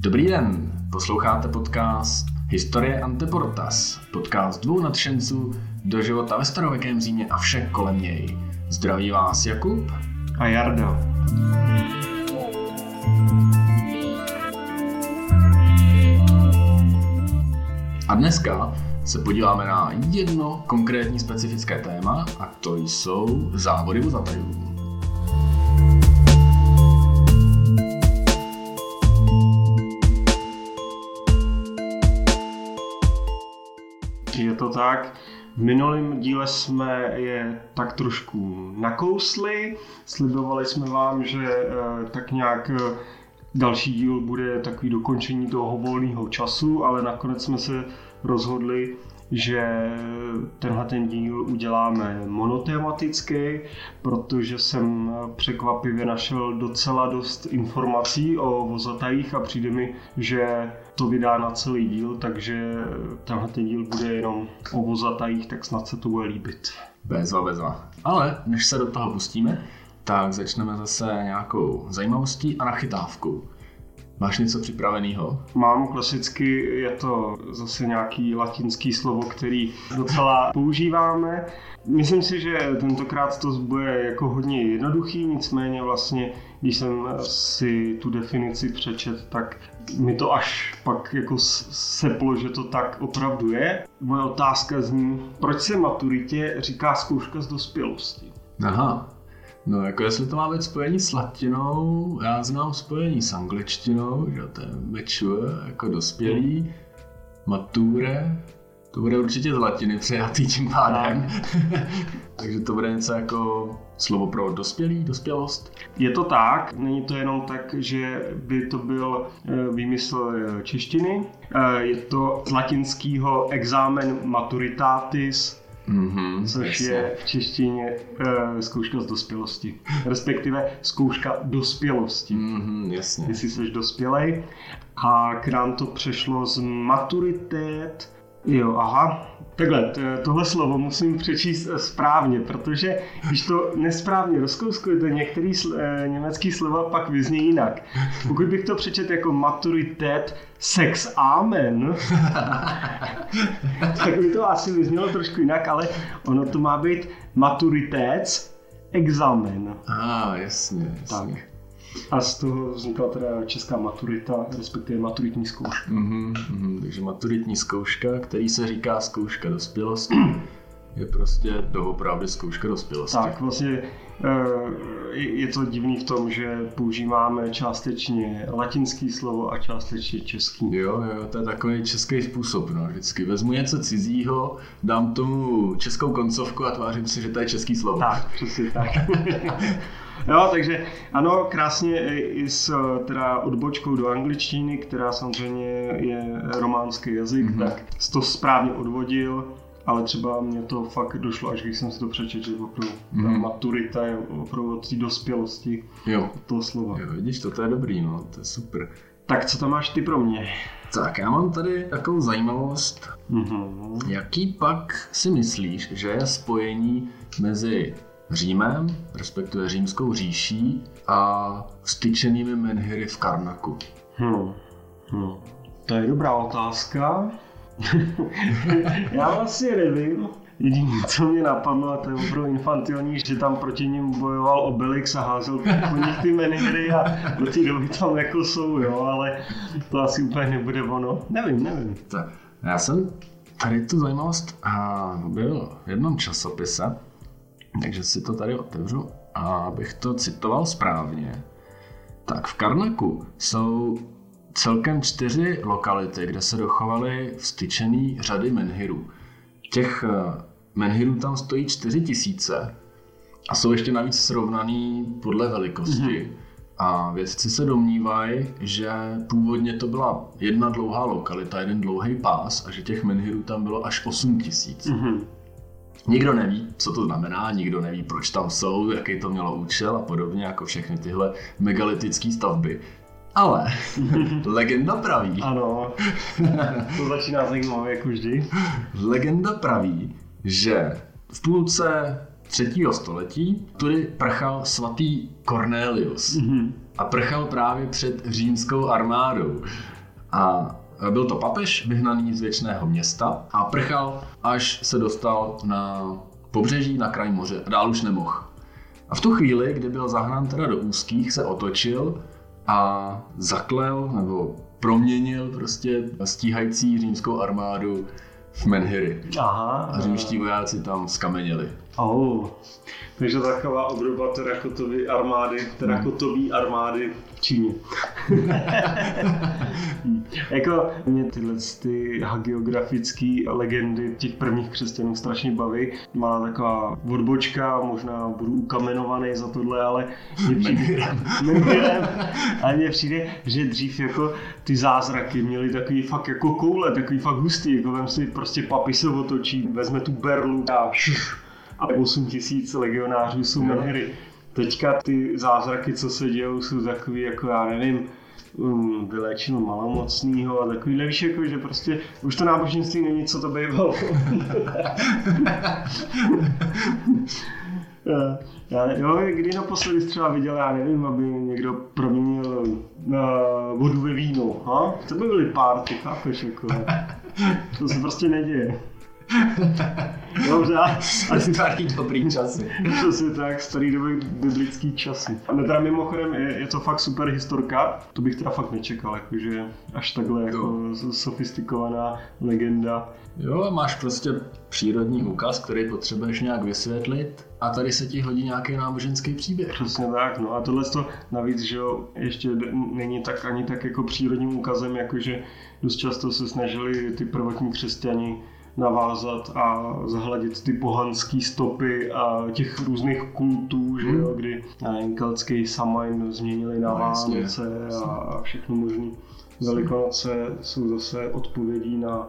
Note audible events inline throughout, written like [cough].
Dobrý den, posloucháte podcast Historie Anteportas, podcast dvou nadšenců do života ve starověkém Římě a vše kolem něj. Zdraví vás Jakub a Jarda. A dneska se podíváme na jedno konkrétní specifické téma a to jsou závody vozatajů. Tak. V minulém díle jsme je tak trošku nakousli. Slibovali jsme vám, že eh, tak nějak eh, další díl bude takový dokončení toho volného času, ale nakonec jsme se rozhodli, že tenhle ten díl uděláme monotematický, protože jsem překvapivě našel docela dost informací o vozatajích a přijde mi, že to vydá na celý díl, takže tenhle ten díl bude jenom o vozatajích, tak snad se to bude líbit. Bezva, bezva. Ale než se do toho pustíme, tak začneme zase nějakou zajímavostí a nachytávkou. Máš něco připraveného? Mám klasicky, je to zase nějaký latinský slovo, který docela používáme. Myslím si, že tentokrát to bude jako hodně jednoduchý, nicméně vlastně, když jsem si tu definici přečet, tak mi to až pak jako seplo, že to tak opravdu je. Moje otázka zní, proč se maturitě říká zkouška z dospělosti? Aha, No, jako jestli to má být spojení s latinou, já znám spojení s angličtinou, že to je mature, jako dospělý, mature, to bude určitě z latiny přejatý tím pádem. [laughs] Takže to bude něco jako slovo pro dospělý, dospělost. Je to tak, není to jenom tak, že by to byl eh, výmysl eh, češtiny. Eh, je to z latinského examen maturitatis, Mm-hmm, což jasně. je v češtině uh, zkouška z dospělosti. Respektive zkouška dospělosti. Mm-hmm, jasně. Jestli jsi dospělej. A k nám to přešlo z maturitet. Jo, aha, Takhle, tohle slovo musím přečíst eh, správně, protože když to nesprávně rozkouskujete, některý sl- eh, německý slova pak vyzní jinak. Pokud bych to přečet jako maturitet, sex amen, [laughs] tak by to asi vyznělo trošku jinak, ale ono to má být maturitet, examen. Ah, jasně, jasně. Tak. A z toho vznikla teda česká maturita, respektive maturitní zkouška. Mm-hmm, mm-hmm, takže maturitní zkouška, který se říká zkouška dospělosti, je prostě doopravdy zkouška dospělosti. Tak, vlastně eh, je to divný v tom, že používáme částečně latinský slovo a částečně český. Jo, jo, to je takový český způsob. No. Vždycky vezmu něco cizího, dám tomu českou koncovku a tvářím si, že to je český slovo. Tak, přesně tak. Jo, [laughs] takže ano, krásně i s teda odbočkou do angličtiny, která samozřejmě je románský jazyk, mm-hmm. tak to správně odvodil, ale třeba mě to fakt došlo, až když jsem si to přečetl, že opravdu mm-hmm. ta mhm. maturita je opravdu od té dospělosti jo. toho slova. Jo, vidíš, to, to je dobrý, no, to je super. Tak co tam máš ty pro mě? Tak já mám tady takovou zajímavost. Mm-hmm. Jaký pak si myslíš, že je spojení mezi Římem, respektive římskou říší a styčenými menhiry v Karnaku? Hmm. Hmm. To je dobrá otázka. [laughs] Já vlastně nevím. Jediné, co mě napadlo, a to je opravdu infantilní, že tam proti ním bojoval Obelix a házel po nich ty menhiry a do té doby tam jako jsou, jo, ale to asi úplně nebude ono. Nevím, nevím. Tak, já jsem tady tu zajímavost byl v jednom časopise, takže si to tady otevřu a abych to citoval správně. Tak v Karnaku jsou celkem čtyři lokality, kde se dochovaly vstyčený řady menhirů. Těch eh, menhirů tam stojí čtyři tisíce a jsou ještě navíc srovnaný podle velikosti. Mm-hmm. A vědci se domnívají, že původně to byla jedna dlouhá lokalita, jeden dlouhý pás a že těch menhirů tam bylo až 8 tisíc. Mm-hmm. Nikdo neví, co to znamená, nikdo neví, proč tam jsou, jaký to mělo účel a podobně, jako všechny tyhle megalitické stavby. Ale [laughs] legenda praví. Ano, [laughs] to začíná zajímavě jako vždy. Legenda praví, že v půlce třetího století, tudy prchal svatý Cornelius. Mm-hmm. A prchal právě před římskou armádou. A byl to papež vyhnaný z věčného města a prchal, až se dostal na pobřeží na kraj moře a dál už nemohl. A v tu chvíli, kdy byl zahnán teda do úzkých, se otočil a zaklel nebo proměnil prostě stíhající římskou armádu v Menhiry. Aha. A římští vojáci tam skameněli. Oh. Takže taková obdoba terakotový armády, terakotový armády v Číně. [laughs] jako mě tyhle ty hagiografické legendy těch prvních křesťanů strašně baví. Má taková odbočka, možná budu ukamenovaný za tohle, ale mě přijde, ale mně přijde, že dřív jako ty zázraky měly takový fakt jako koule, takový fakt hustý, jako vem si prostě papi se otočí, vezme tu berlu a šuš, a 8 tisíc legionářů jsou menhery. Teďka ty zázraky, co se dějou, jsou takový, jako já nevím, um, vyléčil malomocnýho a takový, víš, jako, že prostě už to náboženství není, co to bývalo. [laughs] já, jo, kdy naposledy třeba viděl, já nevím, aby někdo proměnil uh, vodu ve víno, ha? To by byly párty, chápeš, jako. To se prostě neděje. Dobře, asi starý dobrý časy. Přesně tak, starý dobrý biblický časy. A teda mimochodem je, je, to fakt super historka, to bych teda fakt nečekal, jakože až takhle jako sofistikovaná legenda. Jo, máš prostě přírodní úkaz, který potřebuješ nějak vysvětlit a tady se ti hodí nějaký náboženský příběh. Přesně tak, no a tohle to navíc, že jo, ještě není tak ani tak jako přírodním úkazem, jakože dost často se snažili ty prvotní křesťani navázat a zahladit ty pohanské stopy a těch různých kultů, že jo, hmm. kdy nevím, keltský Samhain změnili na no, Vánoce a všechno možné. Velikonoce jsou zase odpovědí na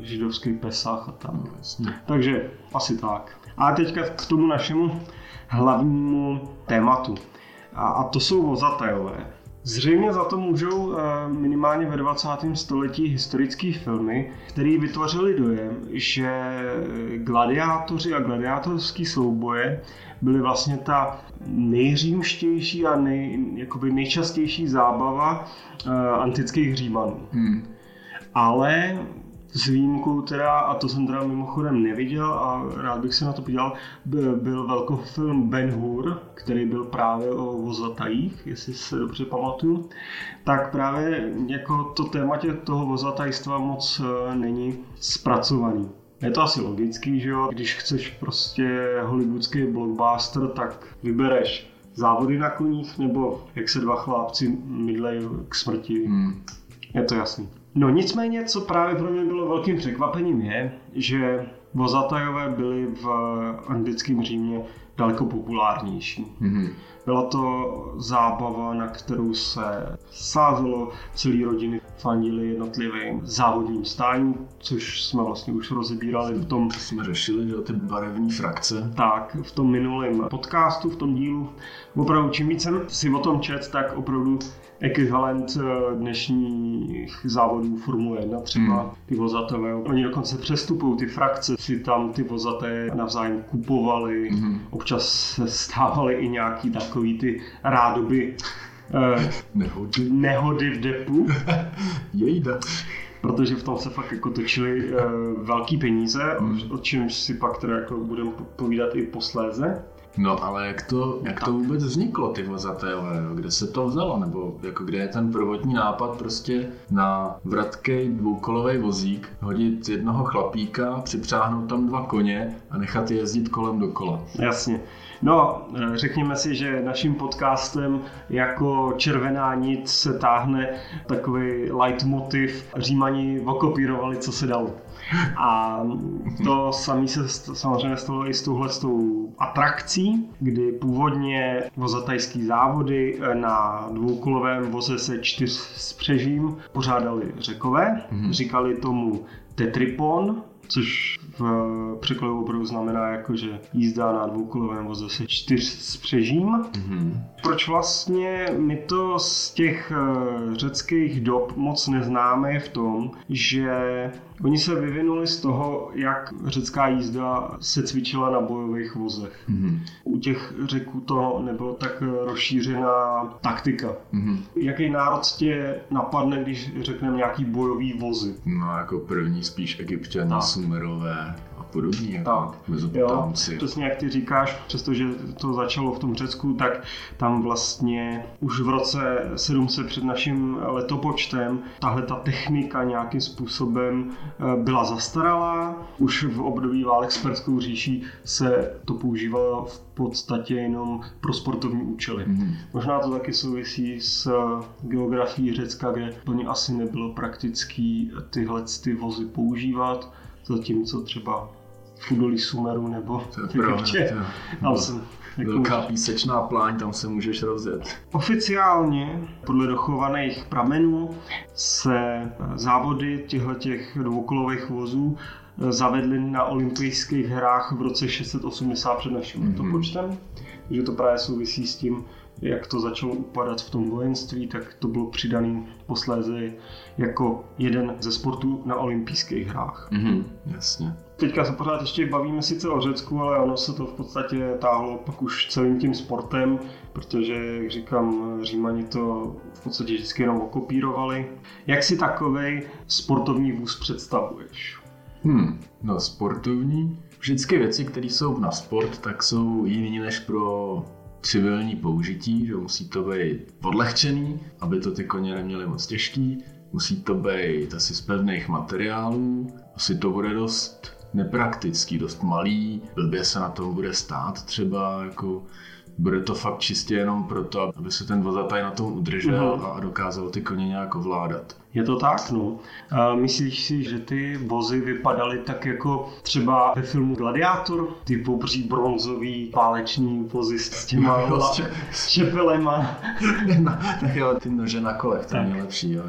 židovský Pesach a tam. No, Takže asi tak. A teďka k tomu našemu hlavnímu tématu. A, a to jsou vozatajové. Zřejmě za to můžou eh, minimálně ve 20. století historické filmy, které vytvořily dojem, že gladiátoři a gladiátorské souboje byly vlastně ta nejřímštější a nej, jakoby nejčastější zábava uh, antických římanů. Hmm. Ale s výjimkou teda, a to jsem teda mimochodem neviděl a rád bych se na to podíval, byl velkofilm Ben Hur, který byl právě o vozatajích, jestli se dobře pamatuju, tak právě jako to tématě toho vozatajstva moc eh, není zpracovaný. Je to asi logický, že jo? Když chceš prostě hollywoodský blockbuster, tak vybereš závody na koních, nebo jak se dva chlápci mydlejí k smrti. Hmm. Je to jasný. No nicméně, co právě pro mě bylo velkým překvapením je, že vozatajové byli v antickém Římě daleko populárnější. Mm-hmm. Byla to zábava, na kterou se sázelo, celý rodiny fandili jednotlivým závodním stáním, což jsme vlastně už rozebírali v tom... Jsme řešili, že ty barevní frakce. Tak, v tom minulém podcastu, v tom dílu. Opravdu, čím víc jsem si o tom čet, tak opravdu ekvivalent eh, dnešních závodů Formule 1, třeba hmm. ty vozatové. Oni dokonce přestupují ty frakce, si tam ty vozaté navzájem kupovali, hmm. občas se stávaly i nějaký takový ty rádoby eh, nehody. nehody v depu. [laughs] Jejda protože v tom se fakt jako točily uh, velký peníze, hmm. o čemž si pak teda jako budeme povídat i posléze. No ale jak to, jak to vůbec vzniklo, ty vozatele, kde se to vzalo, nebo jako kde je ten prvotní nápad prostě na vratký dvoukolový vozík hodit jednoho chlapíka, připřáhnout tam dva koně a nechat je jezdit kolem dokola. Jasně. No, řekněme si, že naším podcastem jako červená nit se táhne takový leitmotiv. Římani okopírovali, co se dalo. A to samé se samozřejmě stalo i s touhle atrakcí, kdy původně vozatajský závody eh, na dvoukolovém voze se čtyř s přežím pořádali řekové. Mm-hmm. Říkali tomu tetripon, což v překladu opravdu znamená jako, že jízda na dvoukolovém voze se čtyř spřežím. Mm-hmm. Proč vlastně my to z těch eh, řeckých dob moc neznáme v tom, že Oni se vyvinuli z toho, jak řecká jízda se cvičila na bojových vozech. Mm-hmm. U těch řeků to nebylo tak rozšířená taktika. Mm-hmm. Jaký národ tě napadne, když řekneme nějaký bojový vozy? No jako první spíš egyptěni, sumerové podobně. Jako jo, přesně jak ty říkáš, přestože to začalo v tom Řecku, tak tam vlastně už v roce 700 před naším letopočtem tahle ta technika nějakým způsobem Eh, byla zastaralá. Už v období válek s Perskou říší se to používalo v podstatě jenom pro sportovní účely. Mm-hmm. Možná to taky souvisí s geografií Řecka, kde plně asi nebylo praktický tyhle ty vozy používat, zatímco třeba v údolí Sumeru nebo Egyptě. Jsem Velká písečná pláň, tam se můžeš rozjet. Oficiálně, podle dochovaných pramenů, se závody těchto dvoukolových vozů eh, zavedly na olympijských hrách v roce 680 před naším mm-hmm. počtem. Takže to právě souvisí s tím, jak to začalo upadat v tom vojenství, tak to bylo přidaný posléze jako jeden ze sportů na olympijských hrách. Mm-hmm, jasně. Teďka se pořád ještě bavíme sice o Řecku, ale ono se to v podstatě táhlo pak už celým tím sportem, protože, jak říkám, Římani to v podstatě vždycky jenom okopírovali. Jak si takovej sportovní vůz představuješ? Hmm, no sportovní? Vždycky věci, které jsou na sport, tak jsou jiné než pro civilní použití, že musí to být podlehčený, aby to ty koně neměly moc těžký, musí to být asi z pevných materiálů, asi to bude dost nepraktický, dost malý, blbě se na tom bude stát třeba, jako bude to fakt čistě jenom proto, aby se ten vozataj na tom udržel uh-huh. a dokázal ty koně nějak ovládat. Je to tak, no. A myslíš si, že ty vozy vypadaly tak jako třeba ve filmu Gladiátor? Ty pobří bronzový páleční vozy s těma [laughs] no, la, s čepelema. [laughs] no, tak jo, ty nože na kolech, to je nejlepší, jo.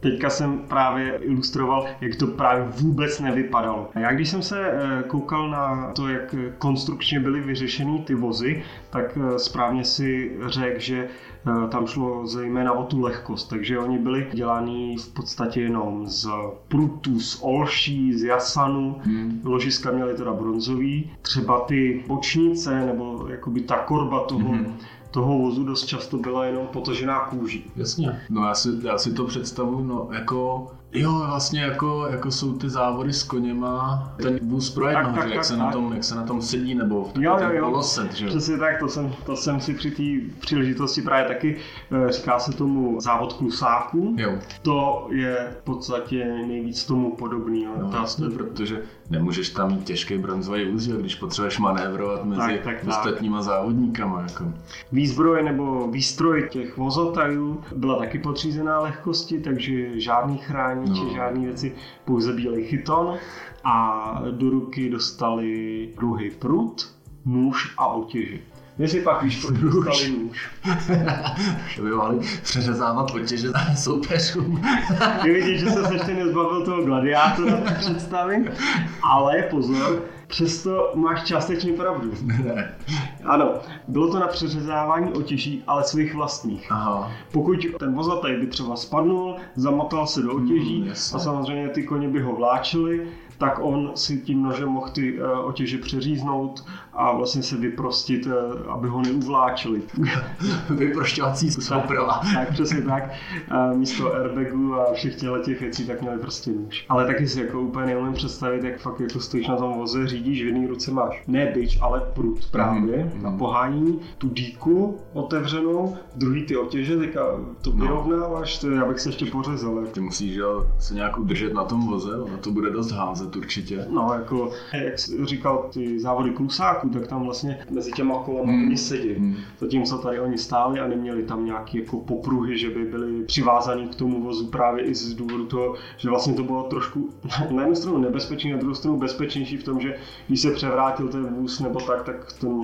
Teďka jsem právě ilustroval, jak to právě vůbec nevypadalo. Já když jsem se eh, koukal na to, jak konstrukčně byly vyřešeny ty vozy, tak eh, správně si řekl, že tam šlo zejména o tu lehkost, takže oni byli dělaný v podstatě jenom z prutů, z olší, z jasanu. Hmm. Ložiska měly teda bronzový. Třeba ty bočnice nebo jakoby ta korba toho hmm toho vozu dost často byla jenom potažená kůží. Jasně. No já si, já si to představuji no, jako Jo, vlastně jako, jako jsou ty závody s koněma, ten vůz pro jednoho, tak, tak, že, jak, tak, se tak. Na tom, jak se na tom sedí, nebo v jo, jo, jo. poloset, že? Přesně tak, to jsem, to jsem si při té příležitosti právě taky, eh, říká se tomu závod klusáků. Jo. To je v podstatě nejvíc tomu podobný. No, vlastně, protože nemůžeš tam mít těžký bronzový vůz, když potřebuješ manévrovat mezi tak, tak, ostatníma tak. závodníkama. Jako. Výzbroj nebo výstroj těch vozotajů byla taky podřízená lehkosti, takže žádný chrání no. či žádné věci, pouze bílý chyton a do ruky dostali druhý prut, nůž a otěži. My si pak víš, proč dostali nůž. [laughs] že by mohli přeřezávat otěže soupeřům. Je vidět, že se ještě nezbavil toho gladiátora představy, ale pozor, přesto máš částečně pravdu. [laughs] Ne. Ano, bylo to na přeřezávání otěží, ale svých vlastních. Aha. Pokud ten vozataj by třeba spadnul, zamotal se do otěží mm, a samozřejmě ty koně by ho vláčili, tak on si tím nožem mohl ty uh, otěže přeříznout a vlastně se vyprostit, uh, aby ho neuvláčili. [laughs] Vyprošťovací souprava. tak, tak, přesně tak. Uh, místo airbagu a všech těchto těch věcí, tak měli prostě nůž. Ale taky si jako úplně neumím představit, jak fakt jako stojíš na tom voze, řídíš, v jedné ruce máš ne byč, ale prut právě mm. na pohání, tu díku otevřenou, druhý ty otěže, teďka to no. vyrovnáváš, to já bych se ještě pořezal. Ty musíš jo, se nějak udržet na tom voze, na to bude dost házet vidět určitě. No, jako, jak jsi říkal, ty závody klusáků, tak tam vlastně mezi těma kolama hmm. oni sedí. Hmm. Zatímco tady oni stáli a neměli tam nějaké jako popruhy, že by byli přivázaní k tomu vozu právě i z důvodu toho, že vlastně to bylo trošku [laughs] na jednu stranu nebezpečný, na druhou stranu bezpečnější v tom, že když se převrátil ten vůz nebo tak, tak ten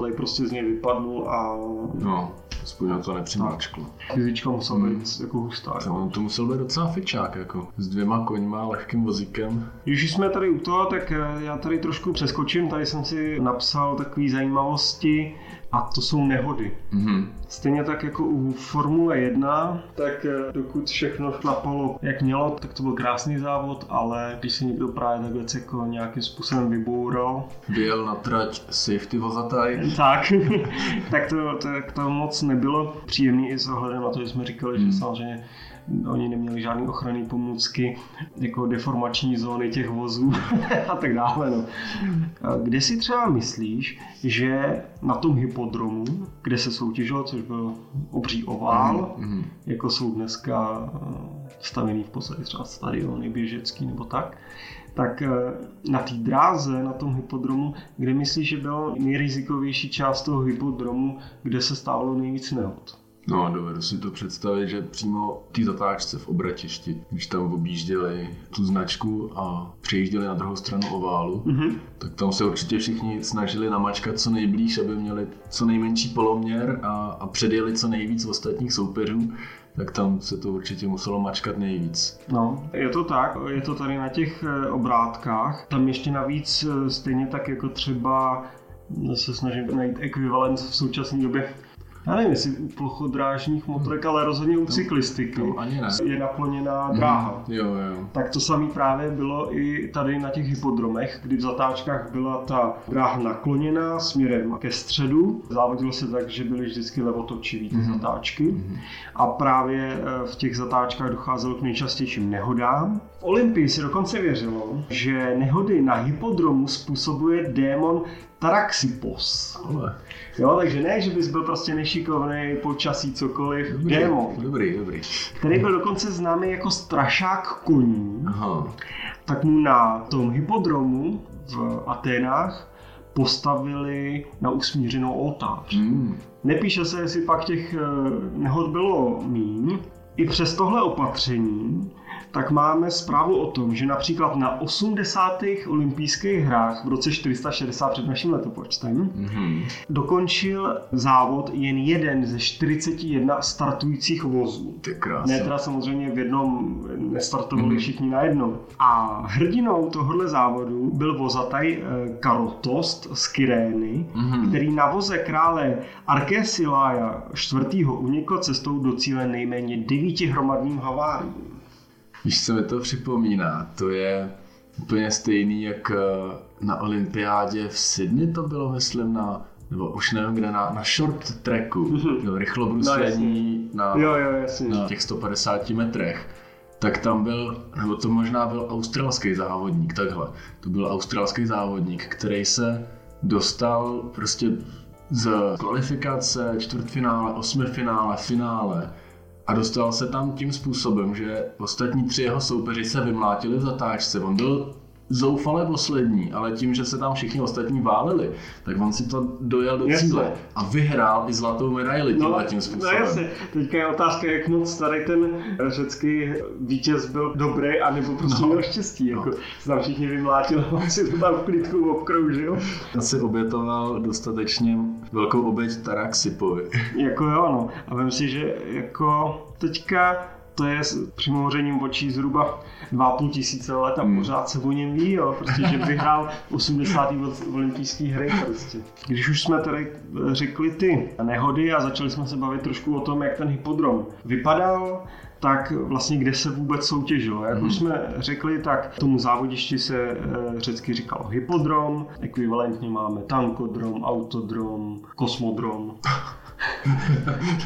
tady prostě z něj vypadnul a No, aspoň na to nepřimáčklo. fyzička musela být jako hustá. To, on to musel být docela fičák, jako s dvěma koňma, lehkým vozíkem. Když jsme tady u toho, tak eh, já tady trošku přeskočím. Tady jsem si napsal takové zajímavosti a to jsou nehody. Mhm. Stejně tak jako u Formule 1, tak eh, dokud všechno šlapalo jak mělo, tak to byl krásný závod, ale když se někdo právě takhle jako nějakým způsobem vyboural, Vyjel na trať safety vozataj. tak, [laughs] tak to, tak to moc nebylo příjemný i s ohledem na to, že jsme říkali, že samozřejmě oni neměli žádné ochranné pomůcky, jako deformační zóny těch vozů [laughs] a tak dále. No. Kde si třeba myslíš, že na tom hypodromu, kde se soutěžilo, což byl obří ovál, Mhm. jako jsou dneska eh, stavěný v podstatě třeba stadiony běžecký nebo tak, tak eh, na té dráze, na tom hypodromu, kde myslíš, že byla nejrizikovější část toho hypodromu, kde se stávalo nejvíc nehod? No, dovedu si to představit, že přímo té zatáčce v obratišti, když tam objížděli tu značku a přejížděli na druhou stranu oválu, Mhm. tak tam se určitě všichni snažili namačkat co nejblíž, aby měli co nejmenší poloměr a, a předjeli co nejvíc ostatních soupeřů, tak tam se to určitě muselo mačkat nejvíc. No, je to tak, je to tady na těch eh, obrátkách. Tam ještě navíc eh, stejně tak jako třeba no, se snažím najít ekvivalent v současné době. Já nevím, jestli u plochodrážních motorek, ale rozhodně u cyklistiky tam ani ne. je nakloněná dráha. Jo, jo. Tak to samé právě bylo i tady na těch hypodromech, kdy v zatáčkách byla ta dráha nakloněná směrem ke středu. Závodilo se tak, že byly vždycky levotočivý ty zatáčky. A právě eh, v těch zatáčkách docházelo k nejčastějším nehodám. V Olympii se dokonce věřilo, že nehody na hypodromu způsobuje démon Taraxipos. Ale, Jo, takže ne, že bys byl prostě nešikovný, počasí, cokoliv, dobrý, démon, dobrý, dobrý. který byl dokonce známý jako strašák koní Aha. tak mu na tom hypodromu v Aténách postavili na usmířenou oltář. Mm. Nepíše se, jestli pak těch eh, nehod bylo míň. I přes tohle opatření tak máme zprávu o tom, že například na 80. olympijských hrách v roce 460 před naším letopočtem Mhm. dokončil závod jen jeden ze 41 startujících vozů. Ty. Ne, teda samozřejmě v jednom nestartovali všichni na jednom. A hrdinou tohohle závodu byl vozataj eh, Karotost z Kyrény, Mhm. který na voze krále Arkesilája IV. unikl cestou do cíle nejméně devíti hromadným haváriím. Víš, co mi to připomíná? To je úplně stejný, jak eh, na olympiádě v Sydney to bylo, myslím, na nebo už nevím kde, na, na short tracku, jo, rychlobruslení na, Mhm. Jo, jo, na těch 150 metrech, tak tam byl, nebo to možná byl australský závodník, takhle. To byl australský závodník, který se dostal prostě z kvalifikace, čtvrtfinále, osmifinále, finále a dostal se tam tím způsobem, že ostatní tři jeho soupeři se vymlátili v zatáčce. On byl zoufale poslední, ale tím, že se tam všichni ostatní váleli, tak on si to dojel do Jasně. cíle a vyhrál i zlatou medaili tímhle tím no způsobem. jasně, teďka je otázka, jak moc tady ten řecký vítěz byl dobrý, anebo prostě No. měl štěstí. Jako, se tam všichni vymlátili, [laughs] on si to tam v klidku obkroužil. asi obětoval dostatečně velkou oběť Taraxipovi. Jako jo, no. A vím si, že jako teďka to je s přimouřením očí zhruba 2,5 tisíce let a Hmm. pořád se o něm ví, jo. Prostě, že vyhrál [laughs] 80. od- olympijský hry prostě. Když už jsme tady eh, řekli ty nehody a začali jsme se bavit trošku o tom, jak ten hypodrom vypadal, tak vlastně kde se vůbec soutěžilo. Jak už jsme řekli, tak tomu závodišti se eh, řecky říkalo hypodrom, ekvivalentně máme tankodrom, autodrom, kosmodrom. [laughs]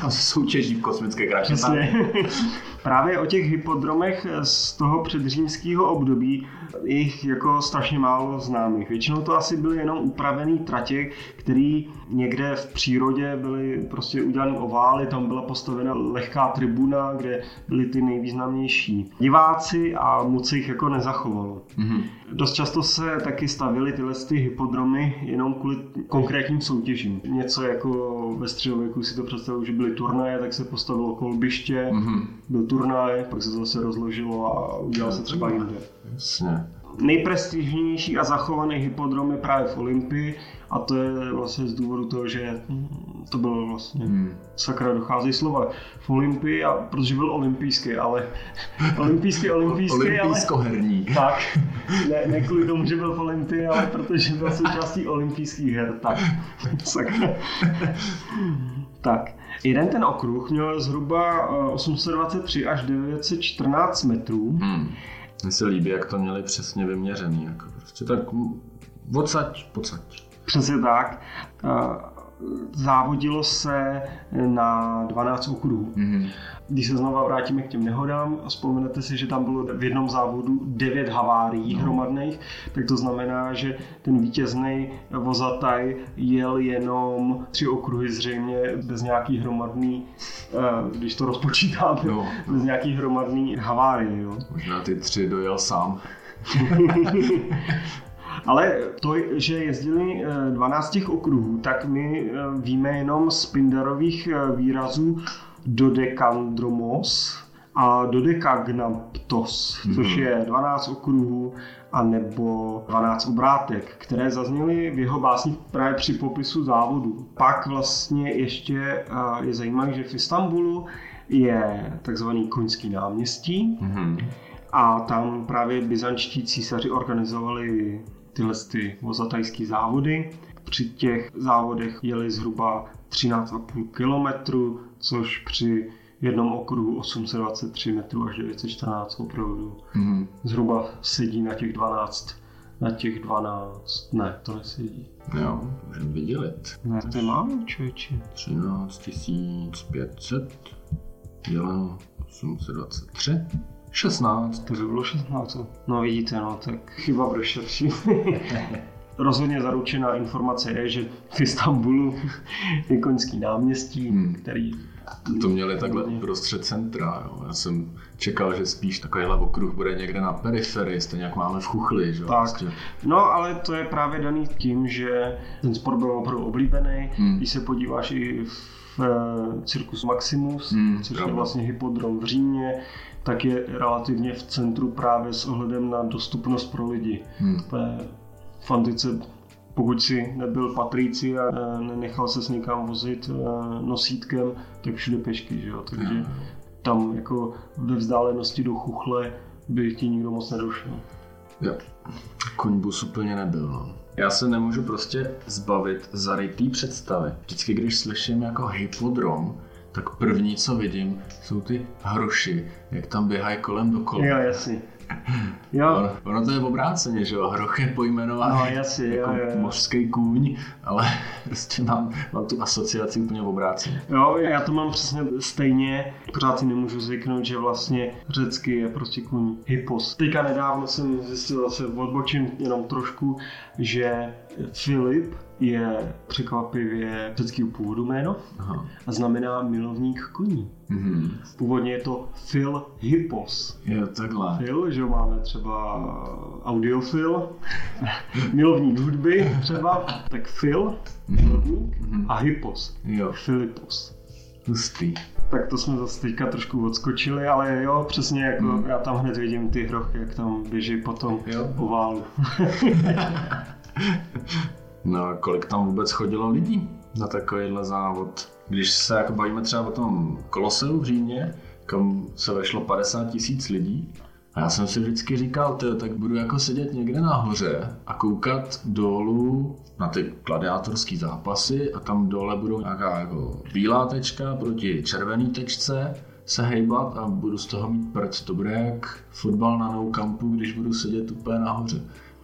Tam se soutěží v kosmické kráče. [laughs] Právě o těch hypodromech z toho předřímského období jich jako strašně málo známých. Většinou to asi byly jenom upravené tratě, které někde v přírodě byly prostě udělané ovály, tam byla postavena lehká tribuna, kde byly ty nejvýznamnější diváci a moc se jich jako nezachovalo. Mhm. Dost často se taky stavily tyhle ty hypodromy jenom kvůli konkrétním soutěžím. Něco jako ve středověku si to představuju, že byly turnaje, tak se postavilo kolbiště, Mhm. byl turnaj, pak se to zase rozložilo a udělal se třeba jinde. Jasně. nejprestižnější a zachovaný hypodrom je právě v Olympii a to je vlastně z důvodu toho, že to bylo vlastně, hmm. sakra dochází slova, v Olympii, a, protože byl olympijský, ale olympijský, olympijský, Olympijsko-herní. Ale, tak, ne, ne kvůli tomu, že byl v Olympii, ale protože byl součástí olympijských her, tak, sakra. tak, jeden ten okruh měl zhruba 823 až 914 metrů. Hmm. Mně se líbí, jak to měli přesně vyměřený, jako prostě tak odsaď, pocať. Přesně tak. Závodilo se na 12 okruhů. Mm-hmm. Když se znova vrátíme k těm nehodám, vzpomenete si, že tam bylo v jednom závodu 9 havárií no. hromadných, tak to znamená, že ten vítězný vozataj jel jenom tři okruhy zřejmě bez nějaký hromadný, eh, když to rozpočítáme, no. bez nějaký hromadný havárie. Jo. Možná ty tři dojel sám. [laughs] Ale to, že jezdili 12 těch okruhů, tak my eh, víme jenom z Pinderových eh, výrazů dodekandromos a dodekagnaptos, mm-hmm. což je 12 okruhů a nebo 12 obrátek, které zazněly v jeho básních právě při popisu závodu. Pak vlastně ještě eh, je zajímavé, že v Istanbulu je takzvaný koňský náměstí mm-hmm. a tam právě byzančtí císaři organizovali tyhle ty vozatajské závody. Při těch závodech jeli zhruba 13,5 km, což při jednom okruhu 823 metrů až 914 opravdu mm-hmm. zhruba sedí na těch 12 na těch 12, ne, to nesedí. Jo, můžeme vydělit. Ne, to je málo, člověče. 13 500 děleno 823. 16. To by bylo 16. No vidíte, no, tak chyba v rešerši. [laughs] Rozhodně zaručená informace je, že v Istanbulu je koňský náměstí, hmm. který to měli takhle uprostřed centra. Jo. Já jsem čekal, že spíš takovýhle okruh bude někde na periferii, stejně jak máme v Chuchli. Že? Tak. Prostě. No ale to je právě daný tím, že ten sport byl opravdu oblíbený. Hmm. Když se podíváš i v uh, Circus Maximus, hmm, což je vlastně hypodrom v Římě, tak je relativně v centru právě s ohledem na dostupnost pro lidi. Hmm. V antice, pokud si nebyl patríci a nenechal se s někam vozit e, nosítkem, tak všude pešky, že jo? takže hmm. tam jako ve vzdálenosti do chuchle by ti nikdo moc nedošel. Jo, koňbus úplně nebyl. No. Já se nemůžu prostě zbavit zarytý představy. Vždycky, když slyším jako hypodrom, tak první, co vidím, jsou ty hroši, jak tam běhají kolem dokola. Jo, jasně. Jo. Ono, ono to je obráceně, že jo, hroch je pojmenovaný no, jasně, jako jo, jo. mořský kůň, ale [laughs] prostě mám, mám tu asociaci úplně obráceně. Jo, já to mám přesně stejně, pořád si nemůžu zvyknout, že vlastně řecky je prostě kůň hypos. Teďka nedávno jsem zjistil, zase odbočím jenom trošku, že Filip je překvapivě řeckého původu jméno Aha. a znamená milovník koní. Mm-hmm. Původně je to Phil Hippos. Je takhle. Phil, že máme třeba audiofil, [laughs] milovník hudby třeba, tak Phil, mm-hmm. milovník mm-hmm. a Hippos, jo. Filipos. Hustý. Tak to jsme zase teďka trošku odskočili, ale jo, přesně jako mm. já tam hned vidím ty hrochy, jak tam běží potom jo. oválu. [laughs] [laughs] No kolik tam vůbec chodilo lidí na takovýhle závod? Když se jako bavíme třeba o tom Koloseu v Římě, kam se vešlo 50 tisíc lidí, a já jsem si vždycky říkal, tyjo, tak budu jako sedět někde nahoře a koukat dolů na ty gladiátorské zápasy a tam dole budou nějaká jako bílá tečka proti červený tečce se hejbat a budu z toho mít prd. To bude jak fotbal na nou kampu, když budu sedět úplně nahoře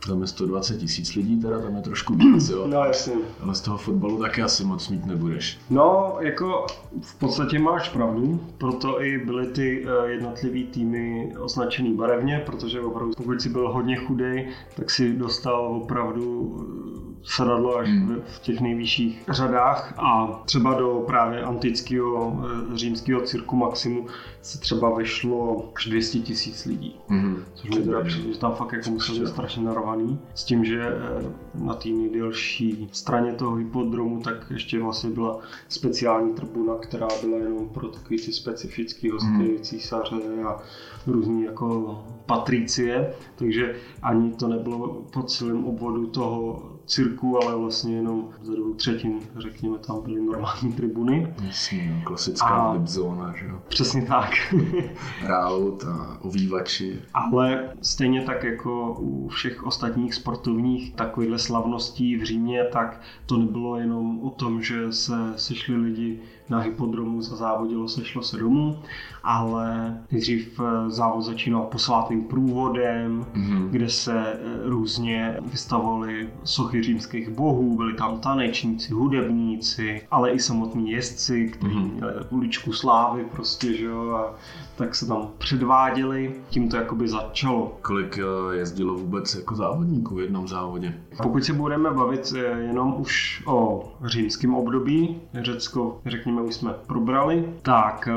tam je 120 tisíc lidí, teda tam je trošku víc, jo. No jasně. Ale z toho fotbalu taky asi moc mít nebudeš. No, jako v podstatě máš pravdu, proto i byly ty eh, jednotlivý týmy označený barevně, protože opravdu pokud si byl hodně chudej, tak si dostal opravdu sedadlo až Hmm. v těch nejvyšších řadách a třeba do právě antického eh, římského cirku Maximu se třeba vešlo až 200 tisíc lidí. Mhm. Což mi teda přijde, že tam fakt jako musel být strašně narvaný. S tím, že eh, na té nejdelší straně toho hypodromu tak ještě vlastně byla speciální tribuna, která byla jenom pro takový ty specifický hosty, Hmm. císaře a různý jako patricie, takže ani to nebylo po celém obvodu toho cirku, ale vlastně jenom ze dvou třetin, řekněme, tam byly normální tribuny. Jasně, klasická A- lip zóna, že jo. Přesně tak. [laughs] Raut a ovývači. Ale stejně tak jako u všech ostatních sportovních takovýchhle slavností v Římě, tak to nebylo jenom o tom, že se sešli lidi na hypodromu, zazávodilo, sešlo se domů, ale nejdřív eh, závod začínal posvátným průvodem, Mhm. kde se eh, různě vystavovaly sochy římských bohů, byli tam tanečníci, hudebníci, ale i samotní jezdci, kteří Mhm. měli uličku slávy prostě, že jo, a tak se tam předváděli, tím to jakoby začalo. Kolik eh, jezdilo vůbec jako závodníků v jednom závodě? Pokud se budeme bavit jenom už o římském období, Řecko, řekněme, už jsme probrali, tak eh,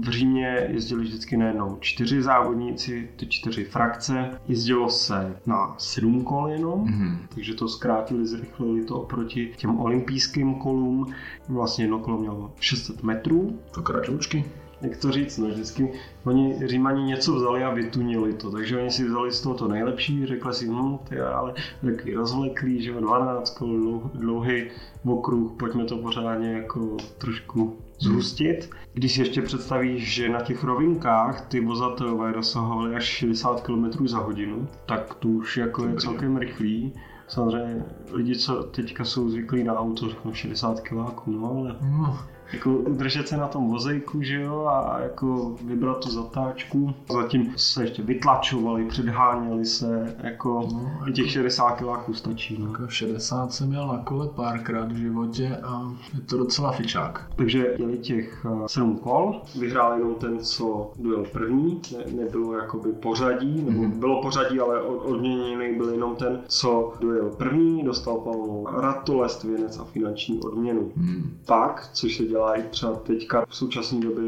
v Římě jezdili vždycky najednou čtyři závodníci, ty čtyři frakce. Jezdilo se na sedm kol jenom, Mhm. takže to zkrátili, zrychlili to oproti těm olympijským kolům. Vlastně jedno kolo mělo 600 metrů, To kratoučky? Jak to říct, no vždycky oni Římani něco vzali a vytunili to, takže oni si vzali z toho to nejlepší, řekli si, hm, ty ale takový rozvleklý, že jo, 12 kol, dlou- dlouhý okruh, pojďme to pořádně jako trošku zhustit. Když si ještě představíš, že na těch rovinkách ty vozatelové dosahovaly až 60 km za hodinu, tak to už jako je celkem rychlý. Samozřejmě lidi, co teďka jsou zvyklí na auto, řeknou 60 km, no ale No, jako udržet se na tom vozejku, že jo, a jako vybrat tu zatáčku. Zatím se ještě vytlačovali, předháněli se, jako No, i těch 60 kiláků stačí, no. jako 60 jsem měl na kole párkrát v životě a je to docela fičák. Takže jeli těch eh, sedm kol, vyhrál jenom ten, co dojel první, ne, nebylo jakoby pořadí, nebo Mhm. bylo pořadí, ale od- odměněný byl jenom ten, co dojel první, dostal palmou ratolest, věnec a finanční odměnu. Hmm. Pak, což se dělá i třeba teďka v současné době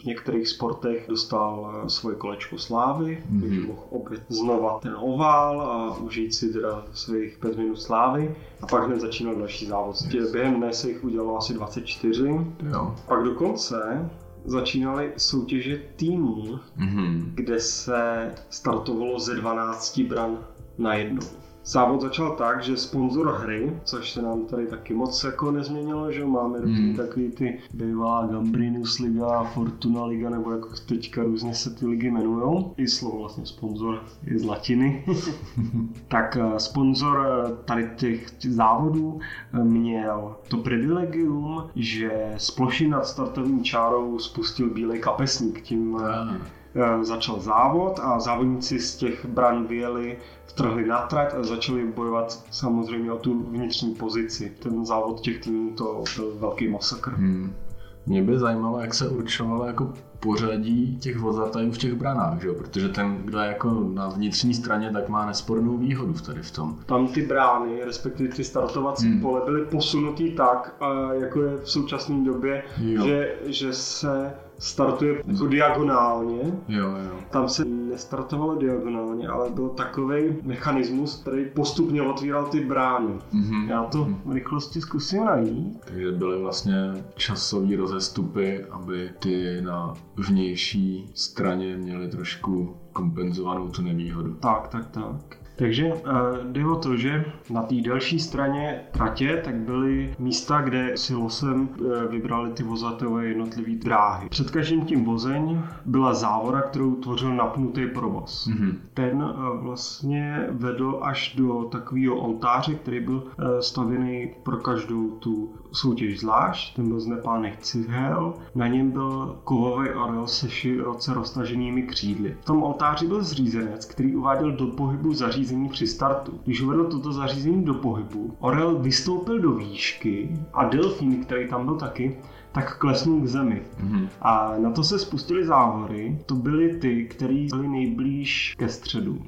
v některých sportech, dostal eh, svoje kolečko slávy, Mhm. takže mohl opět znova ten ovál a užít si teda svých pět minut slávy. A pak hned začínal další závod. Yes. Během dne se jich udělalo asi 24. To jo. Pak dokonce začínaly soutěže týmů, Mhm. kde se startovalo ze 12 bran na jednou. Závod začal tak, že sponzor hry, což se nám tady taky moc jako nezměnilo, že máme Hmm. takový ty bývalá Gambrinus Liga, Fortuna Liga, nebo jako teďka různě se ty ligy jmenujou. I slovo vlastně sponzor je z latiny. [laughs] tak eh, sponzor eh, tady těch závodů eh, měl to privilegium, že z plošin nad startovní čárou spustil bílej kapesník. Tím. Eh, začal závod a závodníci z těch bran vyjeli, vtrhli na trať a začali bojovat samozřejmě o tu vnitřní pozici. Ten závod těch týmů to byl velký masakr. Hmm. Mě by zajímalo, jak se určovalo jako pořadí těch vozatelů v těch branách, že jo? protože ten, kdo je jako na vnitřní straně, tak má nespornou výhodu v tady v tom. Tam ty brány, respektive ty startovací Hmm. pole, byly posunutý tak, a jako je v současné době, Jo. že, že se startuje jako diagonálně. Jo, jo. Tam se nestartovalo diagonálně, ale byl takový mechanismus, který postupně otvíral ty brány. Mhm. Já to v rychlosti zkusím najít. Takže byly vlastně časové rozestupy, aby ty na vnější straně měly trošku kompenzovanou tu nevýhodu. Tak, tak, tak. Takže uh, jde o to, že na té delší straně tratě tak byly místa, kde si losem uh, vybrali ty vozatové jednotlivé dráhy. Před každým tím vozem byla závora, kterou tvořil napnutý provoz. Mhm. Ten uh, vlastně vedl až do takového oltáře, který byl stavěný pro každou tu soutěž zvlášť. Ten byl z nepáných cihel. Na něm byl kovový orel se široce roztaženými křídly. V tom oltáři byl zřízenec, který uváděl do pohybu zařízení při startu. Když uvedl toto zařízení do pohybu, orel vystoupil do výšky a delfín, který tam byl taky, tak klesnul k zemi. Mhm. A na to se spustily závory. To byly ty, které byly nejblíž ke středu.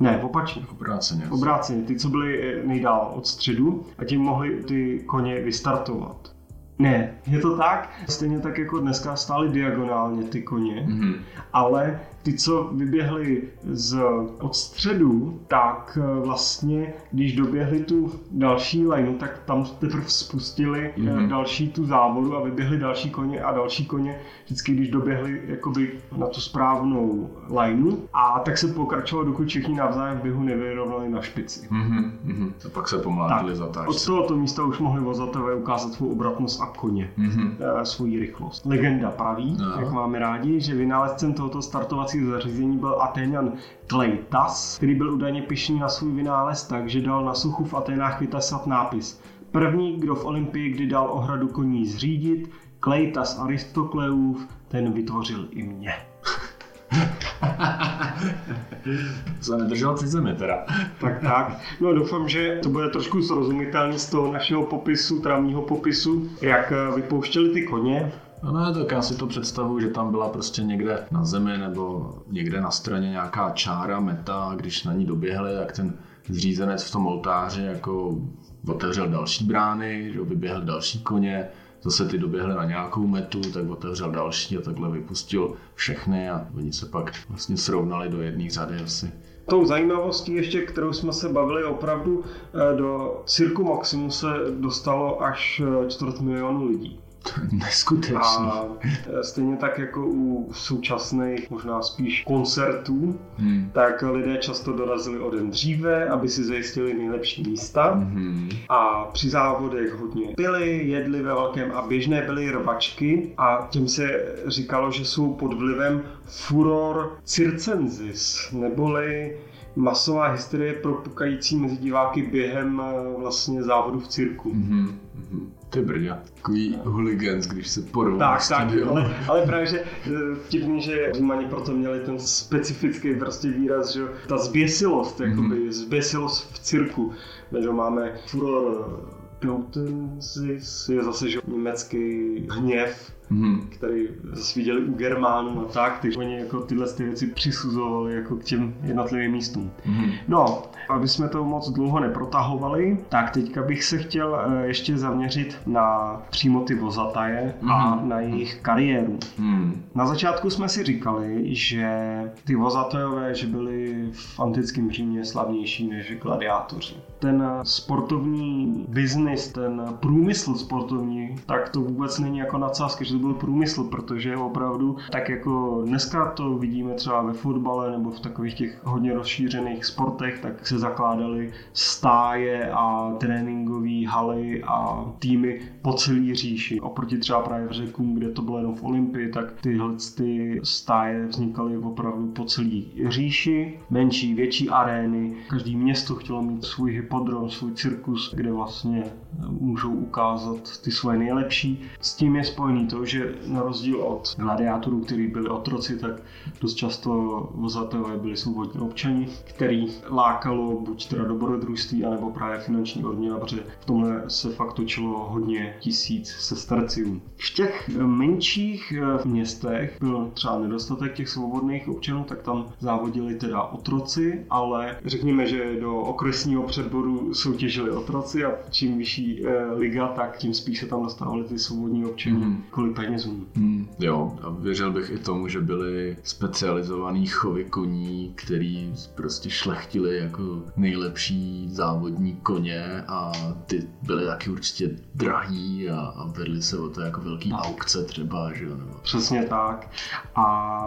Ne, opačně. Obráceně. Obráceně, ty, co byly eh, nejdál od středu a tím mohli ty koně vystartovat. Ne, je to tak, stejně tak jako dneska stály diagonálně ty koně, Mhm. ale ty, co vyběhli z od středu, tak eh, vlastně, když doběhli tu další lineu, tak tam teprve spustili mm Mhm. další tu závodu a vyběhli další koně a další koně, vždycky když doběhli jakoby na tu správnou lineu a tak se pokračovalo, dokud všichni navzájem v běhu nevyrovnali na špici. Mhm. Mhm. A pak se pomlátili Tak, za Od tohoto místa už mohli vozatové ukázat svou obratnost a koně Mhm. eh, svoji rychlost. Legenda praví, No. jak máme rádi, že vynálezcem tohoto startovacího zařízení byl Atéňan Kleitas, který byl údajně pišný na svůj vynález tak, že dal na suchu v Aténách vytasat nápis První, kdo v Olympii kdy dal ohradu koní zřídit, Kleitas Aristokleův, ten vytvořil i mě. [laughs] Se nedržel při zemi teda. Tak tak. No doufám, že to bude trošku srozumitelný z toho našeho popisu, travního popisu, jak vypouštěli ty koně. No ne, tak já si to představuji, že tam byla prostě někde na zemi nebo někde na straně nějaká čára, meta, když na ní doběhli, tak ten zřízenec v tom oltáři jako otevřel další brány, že jo, vyběhly další koně, zase ty doběhly na nějakou metu, tak otevřel další a takhle vypustil všechny a oni se pak vlastně srovnali do jedné řady asi. Tou zajímavostí ještě, kterou jsme se bavili, opravdu eh, do Cirku Maximu se dostalo až eh, čtvrt milionu lidí. Neskutečný. A eh, stejně tak jako u současných, možná spíš koncertů, Hmm. tak lidé často dorazili o den dříve, aby si zajistili nejlepší místa. Mhm. A při závodech hodně pili, jedli ve velkém a běžné byly rvačky a těm se říkalo, že jsou pod vlivem furor circensis, neboli masová hysterie propukající mezi diváky během eh, vlastně závodu v cirku. Mhm. Mhm. Ty brdě. Takový hooligans, když se porvou na Tak, tak, ale, ale právě, že eh, vtipný, že Římani proto měli ten specifický prostě výraz, že ta zběsilost, jakoby zběsilost v cirku, že máme furor Teutensis, je zase že německý hněv, Mhm. který zase viděli u Germánů a tak, takže oni jako tyhle ty věci přisuzovali jako k těm jednotlivým místům. Mhm. No, aby jsme to moc dlouho neprotahovali, tak teďka bych se chtěl eh, ještě zaměřit na přímo ty vozataje a Mhm. na jejich kariéru. Mhm. Na začátku jsme si říkali, že ty vozatajové, že byli v antickém Římě slavnější než gladiátoři. Ten sportovní biznis, ten průmysl sportovní, tak to vůbec není jako nadsázka, že byl průmysl, protože opravdu, tak jako dneska to vidíme třeba ve fotbale nebo v takových těch hodně rozšířených sportech, tak se zakládaly stáje a tréninkové haly a týmy po celý říši. Oproti třeba právě v řekům, kde to bylo jenom v Olympii, tak tyhle ty stáje vznikaly opravdu po celý říši. Menší, větší arény. Každý město chtělo mít svůj hypodrom, svůj cirkus, kde vlastně můžou ukázat ty svoje nejlepší. S tím je spojený to, že na rozdíl od gladiátorů, kteří byli otroci, tak dost často vozatové byli svobodní občani, který lákalo buď teda dobrodružství, anebo právě finanční odměna, protože v tomhle se fakt točilo hodně tisíc sesterciů. V těch menších eh, městech byl třeba nedostatek těch svobodných občanů, tak tam závodili teda otroci, ale řekněme, že do okresního předboru soutěžili otroci a čím vyšší eh, liga, tak tím spíš se tam dostávali ty svobodní občani Mhm. kvůli penězům. Hmm, jo, a věřil bych i tomu, že byly specializovaný chovy koní, který prostě šlechtili jako nejlepší závodní koně a ty byly taky určitě drahý a, a vedli se o to jako velký aukce třeba, že jo, nebo... Přesně tak. A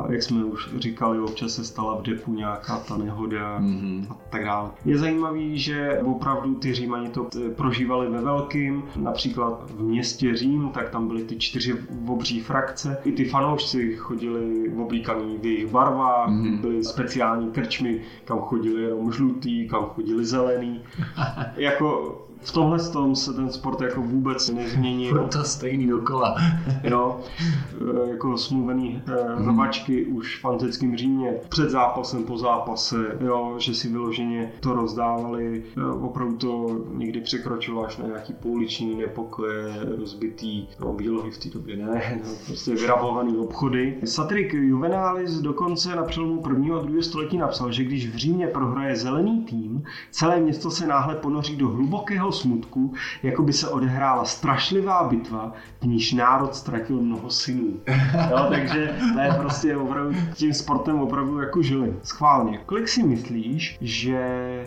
jak jsme už říkali, občas se stala v depu nějaká ta nehoda Mhm. a tak dále. Je zajímavý, že opravdu ty Římani to eh, prožívali ve velkým, například v městě Řím, tak tam byly ty čtyři obří frakce. I ty fanoušci chodili oblíkaný v jejich barvách, Mhm. byly speciální krčmy, kam chodili jenom žlutý, kam chodili zelený. [laughs] jako V tomhle tom se ten sport jako vůbec nezměnil. Furt to stejný dokola. [laughs] jo, e, jako smluvený eh, rvačky už v antickém Římě, před zápasem, po zápase, jo, že si vyloženě to rozdávali, e, opravdu to někdy překročilo až na nějaký pouliční nepokoje, rozbitý no, výlohy v té době, ne, [laughs] no, prostě vyrabovaný obchody. Satirik Juvenalis dokonce na přelomu prvního a druhého století napsal, že když v Římě prohraje zelený tým, celé město se náhle ponoří do hlubokého smutku, jako by se odehrála strašlivá bitva, v níž národ ztratil mnoho synů. Jo, takže to je prostě opravdu tím sportem opravdu jako žili. Schválně. Kolik si myslíš, že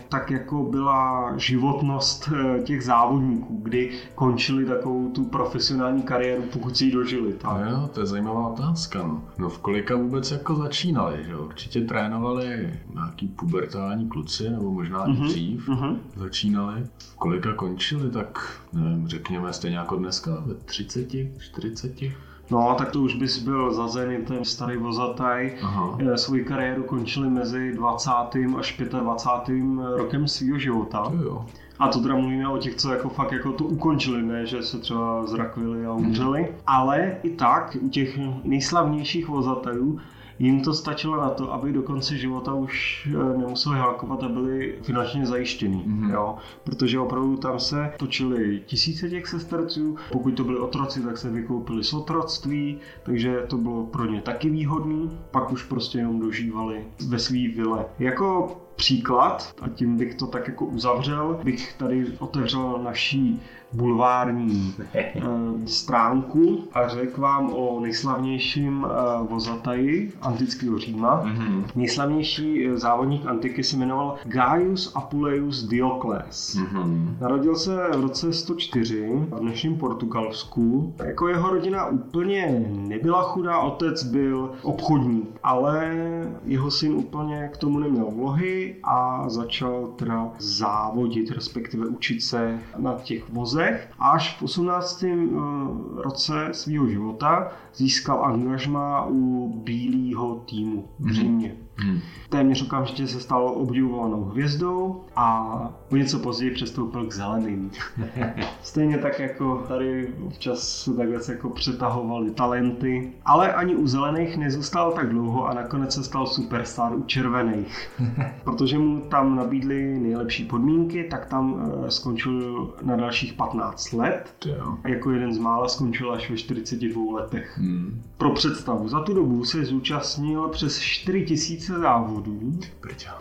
tak jako byla životnost eh, těch závodníků, kdy končili takovou tu profesionální kariéru, pokud si ji dožili? Tak? No jo, to je zajímavá otázka. No. no v kolika vůbec jako začínali, že Určitě trénovali nějaký pubertální kluci, nebo možná mm-hmm. i dřív. Mm-hmm. Začínali. V kolika končili, tak nevím, řekněme stejně jako dneska, ve 30, 40. No, tak to už bys byl za Zenitem, starý vozataj. Aha. Eh, svoji kariéru končili mezi 20. až 25. rokem svého života. To jo. A to teda mluvíme o těch, co jako fakt jako to ukončili, ne, že se třeba zrakvili a umřeli. Hmm. Ale i tak u těch nejslavnějších vozatelů jim to stačilo na to, aby do konce života už eh, nemuseli hákovat a byli finančně zajištění. Mm-hmm. Jo? Protože opravdu tam se točili tisíce těch sesterců, pokud to byli otroci, tak se vykoupili z otroctví, takže to bylo pro ně taky výhodný, pak už prostě jenom dožívali ve svý vile. Jako příklad, a tím bych to tak jako uzavřel, bych tady otevřel naší bulvární eh, stránku a řekl vám o nejslavnějším eh, vozataji antického Říma. Mm-hmm. Nejslavnější eh, závodník antiky se jmenoval Gaius Apuleius Diocles. Mm-hmm. Narodil se v roce 104 v dnešním Portugalsku. Jako jeho rodina úplně nebyla chudá, otec byl obchodník, ale jeho syn úplně k tomu neměl vlohy a začal teda závodit, respektive učit se na těch vozech letech až v 18. Eh, roce svého života získal angažma u bílého týmu v mhm. Římě. Hmm. Téměř okamžitě se stal obdivovanou hvězdou a o něco později přestoupil k zeleným. [laughs] Stejně tak jako tady občas se takhle jako přetahovaly talenty, ale ani u zelených nezůstal tak dlouho a nakonec se stal superstar u červených. [laughs] Protože mu tam nabídli nejlepší podmínky, tak tam eh, skončil na dalších 15 let. A jako jeden z mála skončil až ve 42 letech. Hmm. Pro představu, za tu dobu se zúčastnil přes 4000 závodů.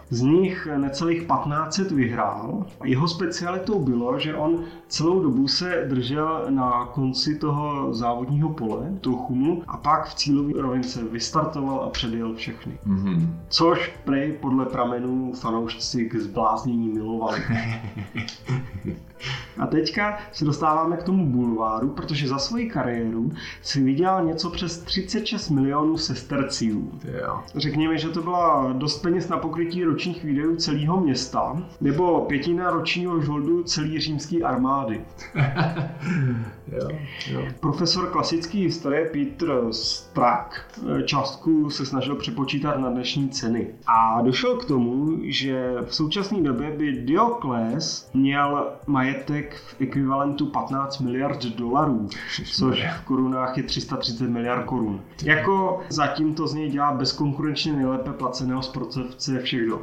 Z nich necelých 1500 vyhrál. Jeho specialitou bylo, že on celou dobu se držel na konci toho závodního pole, toho chumu, a pak v cílové rovince vystartoval a předjel všechny. Mm-hmm. Což prej podle pramenů fanoušci k zbláznění milovali. [laughs] A teďka se dostáváme k tomu bulváru, protože za svoji kariéru si vydělal něco přes 36 milionů sesterciů. Řekněme, že to byla dost peněz na pokrytí ročních videů celého města, nebo pětina ročního žoldu celé římské armády. [laughs] jo, jo. Profesor klasické historie Peter Strak částku se snažil přepočítat na dnešní ceny. A došel k tomu, že v současné době by Diokles měl majetek v ekvivalentu 15 miliard dolarů, což v korunách je 330 miliard korun. Jako zatím to z něj dělá bezkonkurenčně nejlépe placeného sportovce všech dob.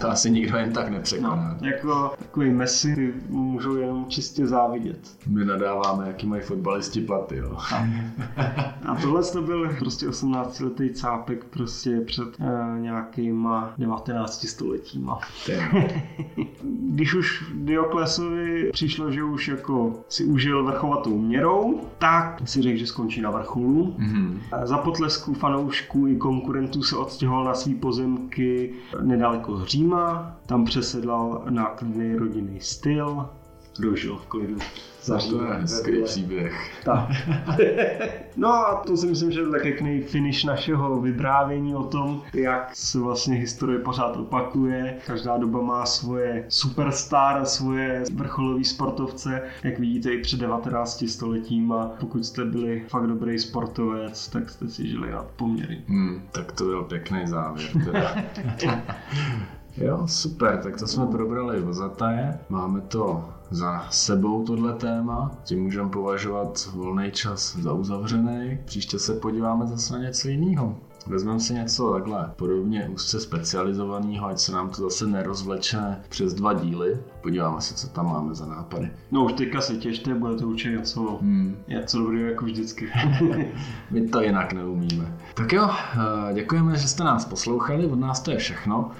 To asi nikdo jen tak nepřekoná. No, jako takový Messi ty můžou jenom čistě závidět. My nadáváme, jaký mají fotbalisti platy, jo. A, [laughs] a tohle to byl prostě 18-letý cápek prostě před uh, nějakýma 19 stoletíma. [laughs] Když už Dioklesovi přišlo, že už jako si užil vrchovatou měrou, tak si řekl, že skončí na vrcholu. Mm-hmm. Za potlesku fanoušků i konkurentů se odstěhoval na svý pozemky nedaleko Říma, tam přesedlal na klidný rodinný styl, dožil v klidu. Zařídil, to je hezký příběh. Tak. no a to si myslím, že je takový finish našeho vyprávění o tom, jak se vlastně historie pořád opakuje. Každá doba má svoje superstar, svoje vrcholové sportovce. Jak vidíte i před 19 stoletím a pokud jste byli fakt dobrý sportovec, tak jste si žili nad poměry. Hmm, tak to byl pěkný závěr. [laughs] Jo, super, tak to jsme probrali vozataje. Máme to za sebou tohle téma, tím můžeme považovat volný čas za uzavřený. Příště se podíváme zase na něco jiného. Vezmeme si něco takhle podobně úzce specializovaného, ať se nám to zase nerozvleče přes dva díly. Podíváme se, co tam máme za nápady. No už teďka se těšte, bude to určitě něco, hmm. něco dobrého jako vždycky. [laughs] My to jinak neumíme. Tak jo, eh, děkujeme, že jste nás poslouchali, od nás to je všechno.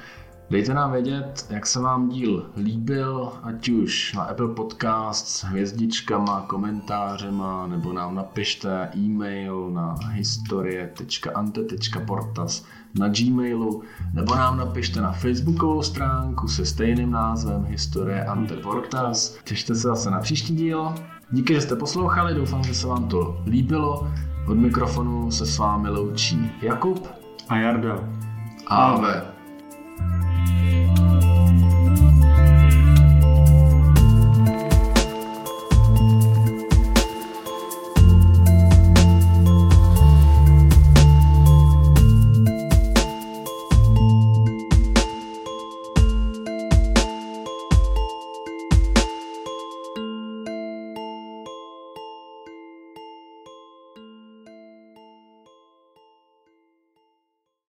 Dejte nám vědět, jak se vám díl líbil, ať už na Apple Podcast s hvězdičkama, komentářema, nebo nám napište e-mail na historie.ante.portas na Gmailu, nebo nám napište na facebookovou stránku se stejným názvem Historie Ante Portas. Těšte se zase na příští díl. Díky, že jste poslouchali, doufám, že se vám to líbilo. Od mikrofonu se s vámi loučí Jakub a Jarda. Ave.